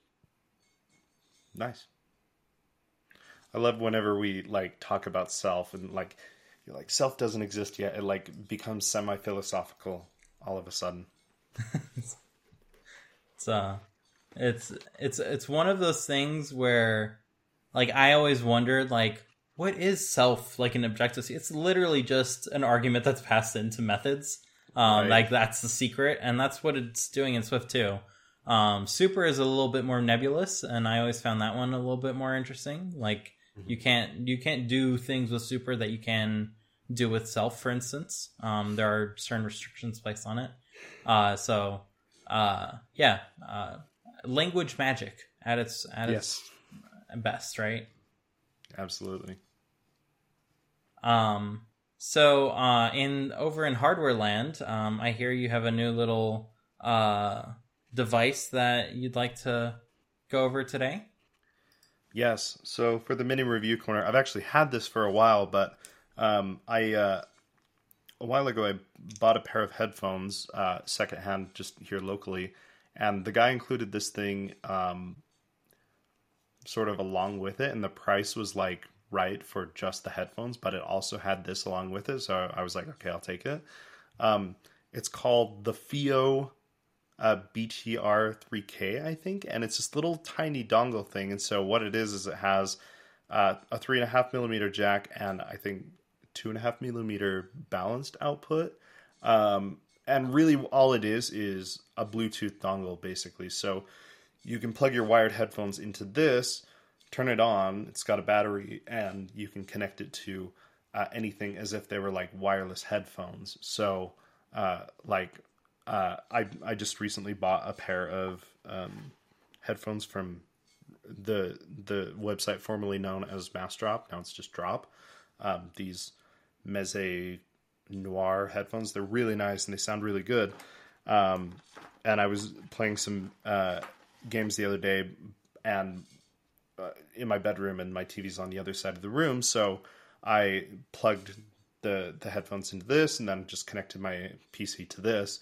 Speaker 2: Nice. I love whenever we like talk about self and like you're like self doesn't exist yet. It like becomes semi philosophical all of a sudden. [laughs]
Speaker 1: it's uh it's it's it's one of those things where like I always wondered like what is self like an objective it's literally just an argument that's passed into methods um right. like that's the secret and that's what it's doing in swift too um super is a little bit more nebulous and i always found that one a little bit more interesting like mm-hmm. you can't you can't do things with super that you can do with self for instance um there are certain restrictions placed on it uh so uh yeah uh language magic at its at yes. its best right
Speaker 2: Absolutely.
Speaker 1: Um. So, uh, in over in hardware land, um, I hear you have a new little uh device that you'd like to go over today.
Speaker 2: Yes. So for the mini review corner, I've actually had this for a while, but um, I uh, a while ago I bought a pair of headphones uh, secondhand just here locally, and the guy included this thing um, sort of along with it, and the price was like right for just the headphones, but it also had this along with it. So I was like, okay, I'll take it. Um, it's called the FiiO uh, BTR 3K, I think, and it's this little tiny dongle thing. And so what it is is it has uh, a three and a half millimeter jack and I think two and a half millimeter balanced output. Um, and really, all it is is a Bluetooth dongle, basically. So you can plug your wired headphones into this, turn it on. It's got a battery, and you can connect it to uh, anything as if they were like wireless headphones. So, uh, like, uh, I I just recently bought a pair of um, headphones from the the website formerly known as Massdrop. Now it's just Drop. Um, these Meze Noir headphones. They're really nice and they sound really good. Um, and I was playing some uh, games the other day, and uh, in my bedroom, and my TV's on the other side of the room, so I plugged the the headphones into this, and then just connected my PC to this,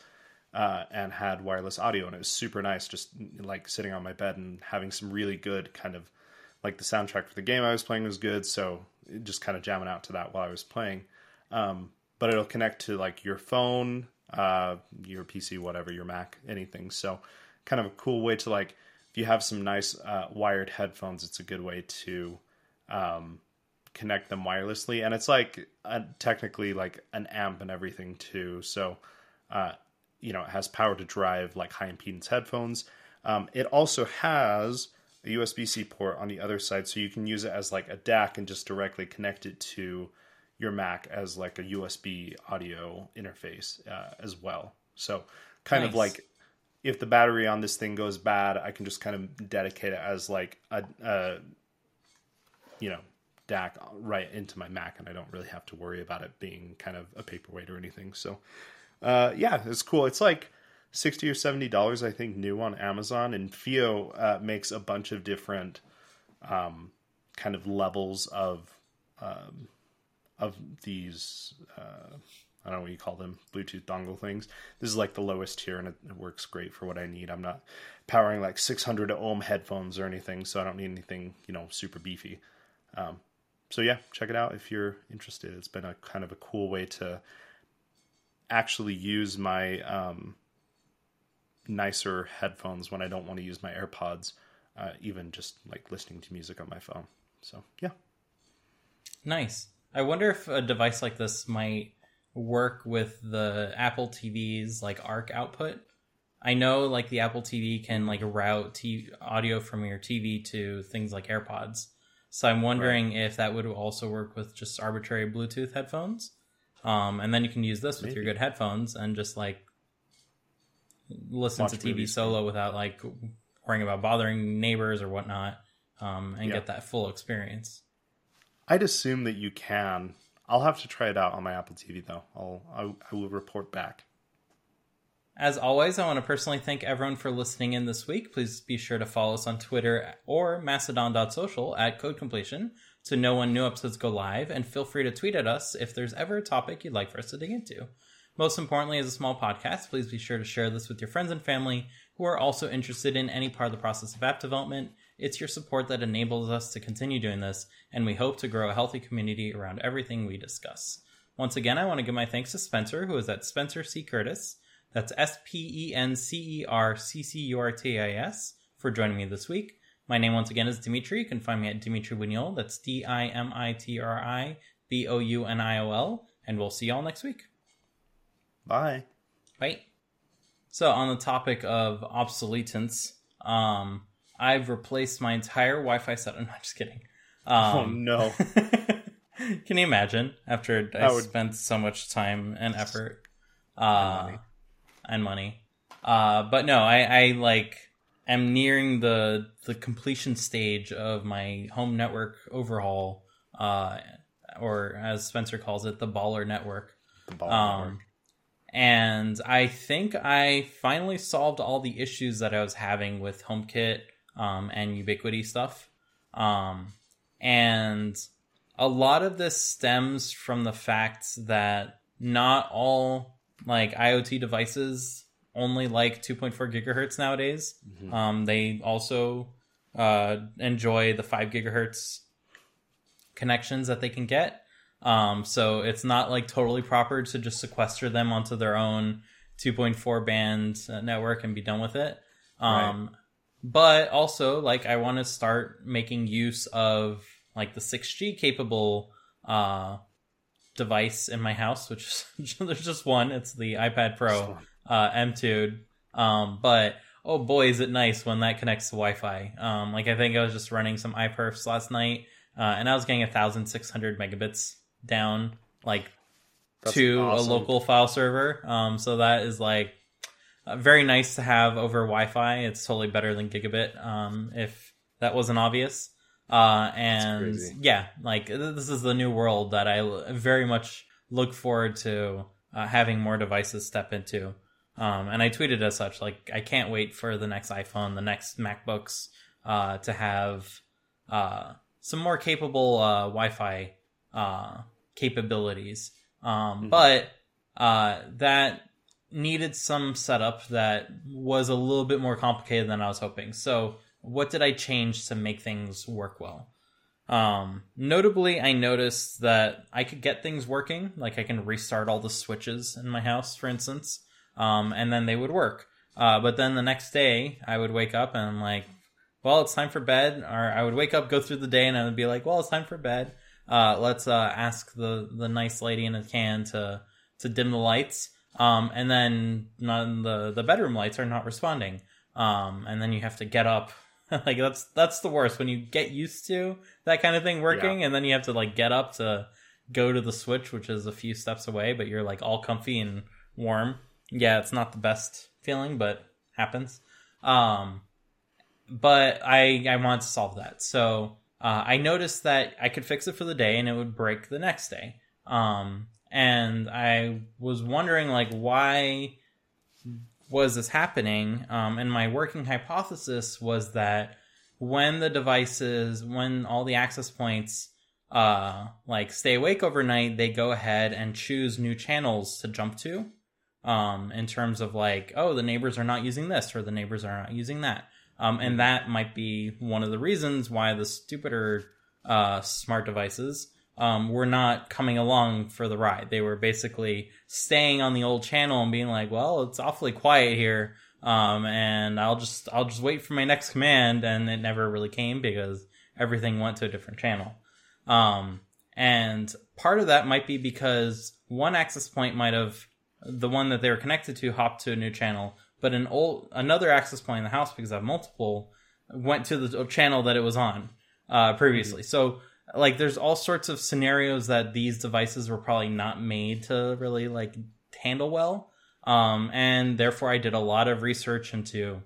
Speaker 2: uh, and had wireless audio, and it was super nice, just like sitting on my bed and having some really good kind of like the soundtrack for the game I was playing was good, so just kind of jamming out to that while I was playing. Um, but it'll connect to like your phone, uh, your PC, whatever, your Mac, anything. So kind of a cool way to like if you have some nice uh, wired headphones, it's a good way to um, connect them wirelessly, and it's like technically like an amp and everything too. So uh, you know it has power to drive like high impedance headphones. Um, it also has a USB C port on the other side, so you can use it as like a DAC and just directly connect it to your Mac as like a USB audio interface uh, as well. So kind nice. of like if the battery on this thing goes bad, I can just kind of dedicate it as like a, a you know DAC right into my Mac, and I don't really have to worry about it being kind of a paperweight or anything. So, uh, yeah, it's cool. It's like sixty or seventy dollars, I think, new on Amazon, and FiiO uh, makes a bunch of different um, kind of levels of um, of these. Uh, I don't know what you call them, Bluetooth dongle things. This is like the lowest tier, and it, it, works great for what I need. I'm not powering like 600 ohm headphones or anything, so I don't need anything you know super beefy. Um, so yeah, check it out if you're interested. It's been a kind of a cool way to actually use my um, nicer headphones when I don't want to use my AirPods, uh, even just like listening to music on my phone. So yeah,
Speaker 1: nice. I wonder if a device like this might work with the Apple TV's like ARC output. I know like the Apple TV can like route t- audio from your TV to things like AirPods. So I'm wondering right. if that would also work with just arbitrary Bluetooth headphones. Um, and then you can use this with your good headphones and just like listen Watch to TV solo without like worrying about bothering neighbors or whatnot, um, and yeah. get that full experience.
Speaker 2: I'd assume that you can I'll have to try it out on my Apple TV though. I'll I, I will report back.
Speaker 1: As always, I want to personally thank everyone for listening in this week. Please be sure to follow us on Twitter or mastodon.social at code completion to know when new episodes go live, and feel free to tweet at us if there's ever a topic you'd like for us to dig into. Most importantly, as a small podcast, please be sure to share this with your friends and family who are also interested in any part of the process of app development It's your support that enables us to continue doing this, and we hope to grow a healthy community around everything we discuss. Once again, I want to give my thanks to Spencer, who is at Spencer C. Curtis. That's S P E N C E R C C U R T I S for joining me this week. My name once again is Dimitri. You can find me at Dimitri Bouniol. That's D I M I T R I B O U N I O L. And we'll see y'all next week.
Speaker 2: Bye.
Speaker 1: Bye. So, on the topic of obsolescence, um, I've replaced my entire Wi Fi set. [laughs] I'm not just kidding. Um,
Speaker 2: oh, no. [laughs]
Speaker 1: can you imagine after I, would... spent so much time and effort uh, and money? And money. Uh, but no, I, I like am nearing the the completion stage of my home network overhaul, uh, or as Spencer calls it, the baller network. The baller um, network. And I think I finally solved all the issues that I was having with HomeKit um, and Ubiquiti stuff. Um, and a lot of this stems from the fact that not all like IoT devices only like 2.4 gigahertz nowadays. Mm-hmm. Um, they also uh, enjoy the 5 gigahertz connections that they can get. Um, so it's not like totally proper to just sequester them onto their own 2.4 band uh, network and be done with it. Um, right. But also, like, I want to start making use of like the 6G capable uh, device in my house, which is, [laughs] there's just one. It's the iPad Pro uh, M2. Um, but oh boy, is it nice when that connects to Wi-Fi. Um, like I think I was just running some iPerfs last night, uh, and I was getting a thousand six hundred megabits down, like That's to awesome. a local file server. Um, so that is like uh, very nice to have over Wi-Fi. It's totally better than gigabit. Um, if that wasn't obvious. Uh, and yeah, like this is the new world that I very much look forward to uh, having more devices step into. Um, and I tweeted as such, like I can't wait for the next iPhone, the next MacBooks, uh, to have uh, some more capable uh, Wi-Fi uh, capabilities. Um, mm-hmm. But uh, that needed some setup that was a little bit more complicated than I was hoping. So, what did I change to make things work well? Um, notably, I noticed that I could get things working. Like I can restart all the switches in my house, for instance um, and then they would work. Uh, but then the next day, I would wake up and I'm like, well, it's time for bed. Or I would wake up, go through the day, and I would be like, well, it's time for bed. Uh, let's uh, ask the the nice lady in a can to to dim the lights. Um, and then none the the bedroom lights are not responding. Um, and then you have to get up. [laughs] like that's that's the worst when you get used to that kind of thing working, yeah. and then you have to like get up to go to the switch, which is a few steps away, but you're like all comfy and warm yeah, it's not the best feeling, but happens. Um, but I I wanted to solve that, so uh, I noticed that I could fix it for the day, and it would break the next day. Um, and I was wondering like why was this happening? Um, and my working hypothesis was that when the devices, when all the access points uh, like stay awake overnight, they go ahead and choose new channels to jump to um, in terms of like, oh, the neighbors are not using this or the neighbors are not using that. Um, and that might be one of the reasons why the stupider uh, smart devices um, were not coming along for the ride. They were basically staying on the old channel and being like, well, it's awfully quiet here. Um, and I'll just I'll just wait for my next command, and it never really came because everything went to a different channel. Um, and part of that might be because one access point might have the one that they were connected to hopped to a new channel, but an old another access point in the house because I have multiple went to the channel that it was on uh, previously. So like there's all sorts of scenarios that these devices were probably not made to really like handle well. Um, and therefore I did a lot of research into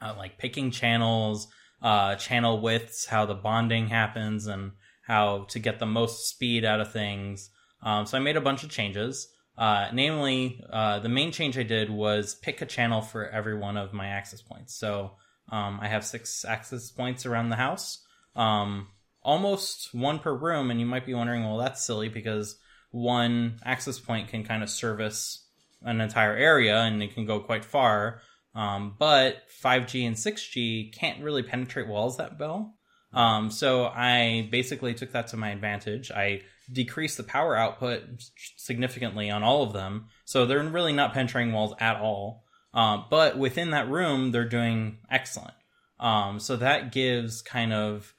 Speaker 1: uh, like picking channels, uh, channel widths, how the bonding happens and how to get the most speed out of things. Um, so I made a bunch of changes. Uh, namely, uh, the main change I did was pick a channel for every one of my access points. So um, I have six access points around the house, um, almost one per room. And you might be wondering, well, that's silly because one access point can kind of service an entire area and it can go quite far. Um, but 5G and 6G can't really penetrate walls that well. Um, so I basically took that to my advantage. I decreased the power output significantly on all of them, so they're really not penetrating walls at all. Um, but within that room, they're doing excellent. Um, so that gives kind of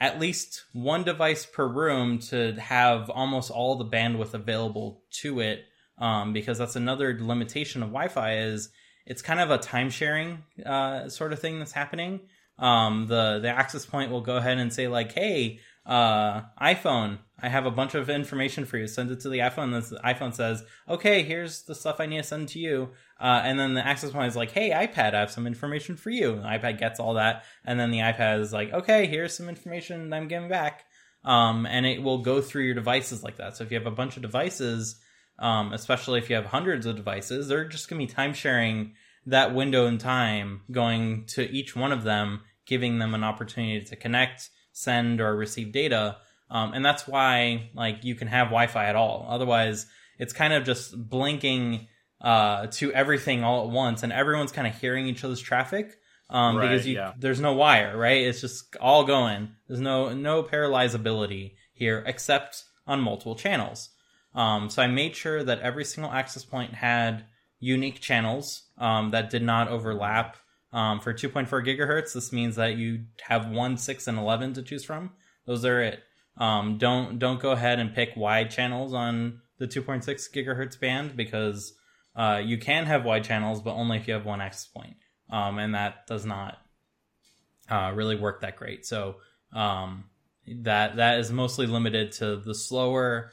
Speaker 1: at least one device per room to have almost all the bandwidth available to it. Um, because that's another limitation of Wi-Fi is it's kind of a time sharing uh, sort of thing that's happening. Um, the the access point will go ahead and say like, "Hey, uh, iPhone, I have a bunch of information for you. Send it to the iPhone." The iPhone says, "Okay, here's the stuff I need to send to you." Uh, and then the access point is like, "Hey, iPad, I have some information for you." And the iPad gets all that, and then the iPad is like, "Okay, here's some information I'm giving back." Um, and it will go through your devices like that. So if you have a bunch of devices, um, especially if you have hundreds of devices, they're just going to be time sharing that window in time, going to each one of them, giving them an opportunity to connect, send, or receive data. Um, and that's why like you can have Wi-Fi at all. Otherwise, it's kind of just blinking uh, to everything all at once, and everyone's kind of hearing each other's traffic um, right, because you, yeah. there's no wire, right? It's just all going. There's no no parallelizability here, except on multiple channels. Um, so I made sure that every single access point had unique channels um, that did not overlap. Um, for 2.4 gigahertz, this means that you have one, six, and 11 to choose from. Those are it. Um, don't don't go ahead and pick wide channels on the 2.6 gigahertz band because uh, you can have wide channels, but only if you have one access point, um, and that does not uh, really work that great. So um, that that is mostly limited to the slower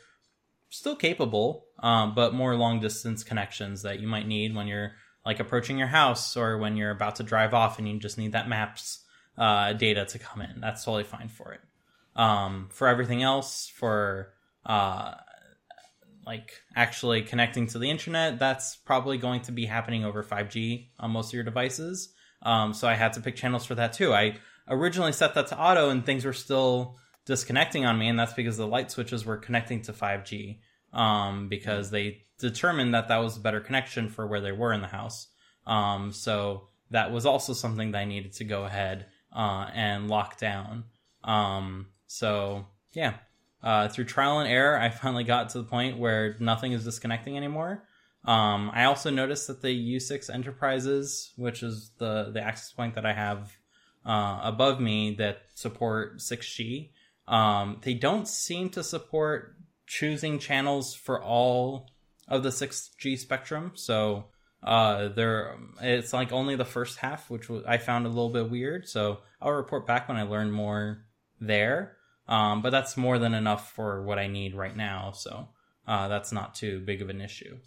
Speaker 1: still capable, um, but more long distance connections that you might need when you're like approaching your house or when you're about to drive off and you just need that maps uh, data to come in. That's totally fine for it. Um, for everything else, for uh, like actually connecting to the internet, that's probably going to be happening over 5G on most of your devices. Um, so I had to pick channels for that too. I originally set that to auto and things were still disconnecting on me, and that's because the light switches were connecting to 5G um, because they determined that that was a better connection for where they were in the house. Um, so that was also something that I needed to go ahead uh, and lock down. Um, so yeah, uh, through trial and error, I [laughs] finally got to the point where nothing is disconnecting anymore. Um, I also noticed that the U6 Enterprises, which is the the access point that I have uh, above me that support 6G, um, they don't seem to support choosing channels for all of the 6G spectrum. So uh, there, it's like only the first half, which I found a little bit weird. So I'll report back when I learn more there. Um, but that's more than enough for what I need right now. So uh, that's not too big of an issue.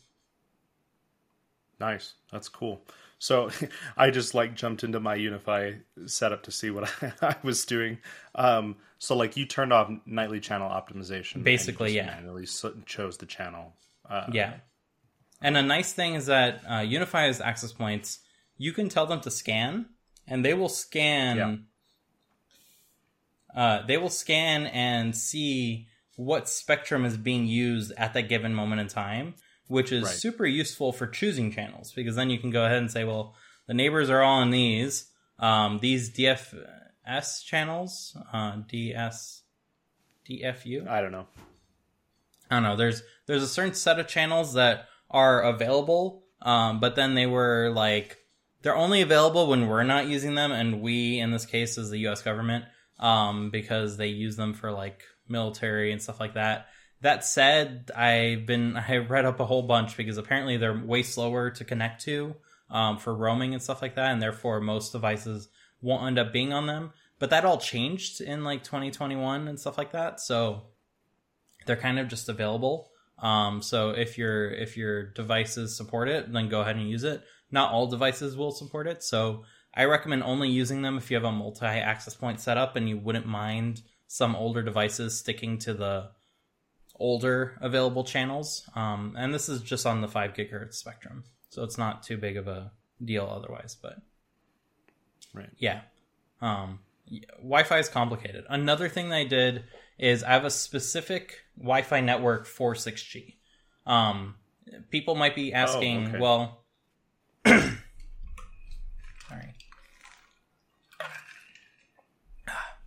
Speaker 2: Nice. That's cool. So [laughs] I just like jumped into my UniFi setup to see what I, [laughs] I was doing. Um, so like you turned off nightly channel optimization.
Speaker 1: Basically, yeah.
Speaker 2: Manually chose the channel.
Speaker 1: Uh, yeah. And a nice thing is that uh, UniFi's access points, you can tell them to scan, and they will scan. Yeah. Uh, they will scan and see what spectrum is being used at that given moment in time which is right. super useful for choosing channels because then you can go ahead and say, well, the neighbors are all in these. Um, these DFS channels, uh, DS, DFU.
Speaker 2: I don't know.
Speaker 1: I don't know. There's there's a certain set of channels that are available, um, but then they were like they're only available when we're not using them, and we in this case is the U.S. government um, because they use them for like military and stuff like that. That said, I've been I read up a whole bunch because apparently they're way slower to connect to um, for roaming and stuff like that, and therefore most devices won't end up being on them. But that all changed in like 2021 and stuff like that, so they're kind of just available. Um, so if your if your devices support it, then go ahead and use it. Not all devices will support it, so I recommend only using them if you have a multi-access point setup and you wouldn't mind some older devices sticking to the older available channels. Um, and this is just on the 5 gigahertz spectrum. So it's not too big of a deal otherwise, but
Speaker 2: right.
Speaker 1: Yeah. Um, Wi-Fi is complicated. Another thing that I did is I have a specific Wi-Fi network for 6G. Um, people might be oh, asking, oh, okay. well, [coughs] sorry.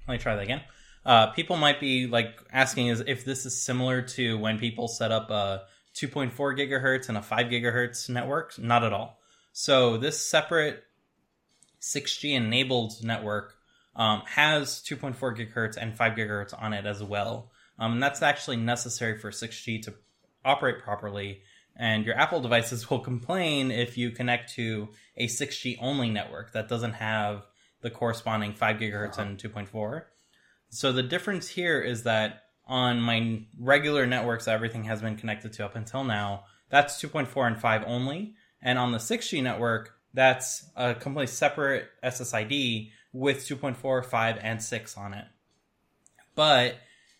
Speaker 1: Let me try that again. Uh, people might be like asking is if this is similar to when people set up a 2.4 gigahertz and a 5 gigahertz network. Not at all. So this separate 6G enabled network um, has 2.4 gigahertz and 5 gigahertz on it as well. Um, and that's actually necessary for 6G to operate properly. And your Apple devices [laughs] will complain if you connect to a 6G only network that doesn't have the corresponding 5 gigahertz uh-huh. and 2.4. So the difference here is that on my regular networks everything has been connected to up until now, that's 2.4 and 5 only. And on the 6G network, that's a completely separate SSID with 2.4, 5, and 6 on it. But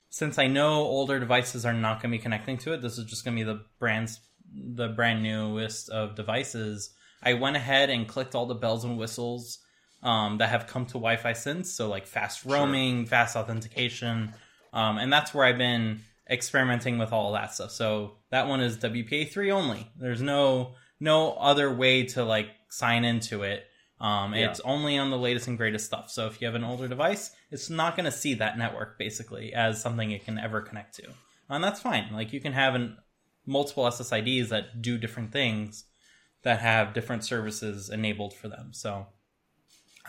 Speaker 1: since I know older devices are not going to be connecting to it, this is just going to be the brand's the brand newest of devices. I went ahead and clicked all the bells and whistles um, that have come to Wi-Fi since, so like fast roaming, sure. fast authentication, um, and that's where I've been experimenting with all that stuff. So that one is WPA3 only. There's no no other way to like sign into it. Um, yeah. It's only on the latest and greatest stuff. So if you have an older device, it's not going to see that network basically as something it can ever connect to, and that's fine. Like you can have an multiple SSIDs that do different things that have different services enabled for them. So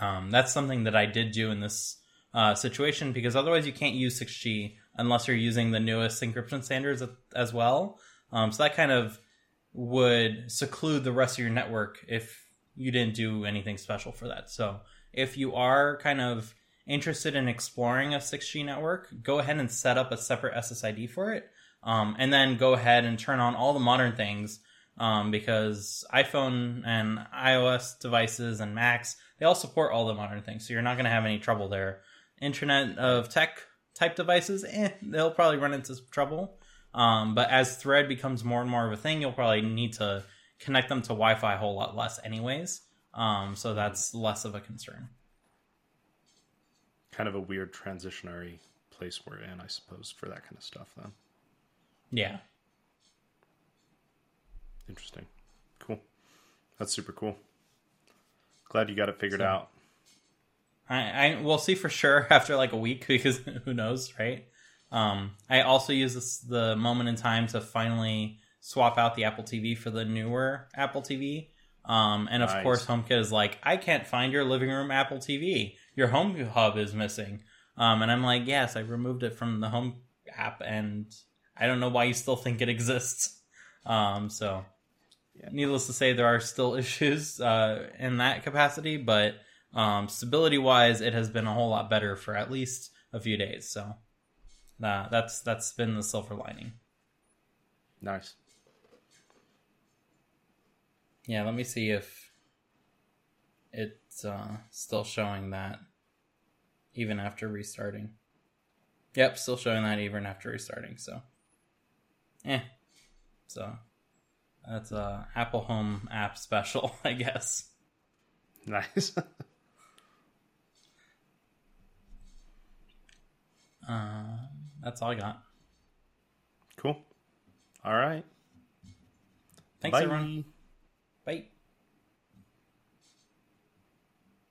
Speaker 1: um, that's something that I did do in this uh, situation because otherwise you can't use 6G unless you're using the newest encryption standards as well. Um, so that kind of would seclude the rest of your network if you didn't do anything special for that. So if you are kind of interested in exploring a 6G network, go ahead and set up a separate SSID for it. Um, and then go ahead and turn on all the modern things um, because iPhone and iOS devices and Macs they all support all the modern things, so you're not going to have any trouble there. Internet of Tech type devices, eh, they'll probably run into trouble. Um, but as Thread becomes more and more of a thing, you'll probably need to connect them to Wi-Fi a whole lot less, anyways. Um, so that's less of a concern.
Speaker 2: Kind of a weird transitionary place we're in, I suppose, for that kind of stuff. Then.
Speaker 1: Yeah.
Speaker 2: Interesting. Cool. That's super cool. Glad you got it figured so, out.
Speaker 1: I, I we'll see for sure [laughs] after like a week [laughs] because who knows, right? Um, I also use this the moment in time to finally swap out the Apple TV for the newer Apple TV. Um, and of nice. course, HomeKit is like, I can't find your living room Apple TV. Your Home Hub is missing. Um, and I'm like, yes, I removed it from the Home app, and I don't know why you still think it exists. [laughs] Um, so yeah. needless to say, there are still [laughs] issues uh, in that capacity, but um, stability wise, it has been a whole lot better for at least a few days. So uh, that's that's been the silver lining.
Speaker 2: Nice.
Speaker 1: Yeah, let me see if it's uh, still showing that even after restarting. Yep, still showing that even after restarting. So, eh. So that's a Apple Home app special, [laughs] I guess.
Speaker 2: Nice. [laughs]
Speaker 1: uh, that's all I got.
Speaker 2: Cool. All right.
Speaker 1: Thanks, Bye. everyone. Bye.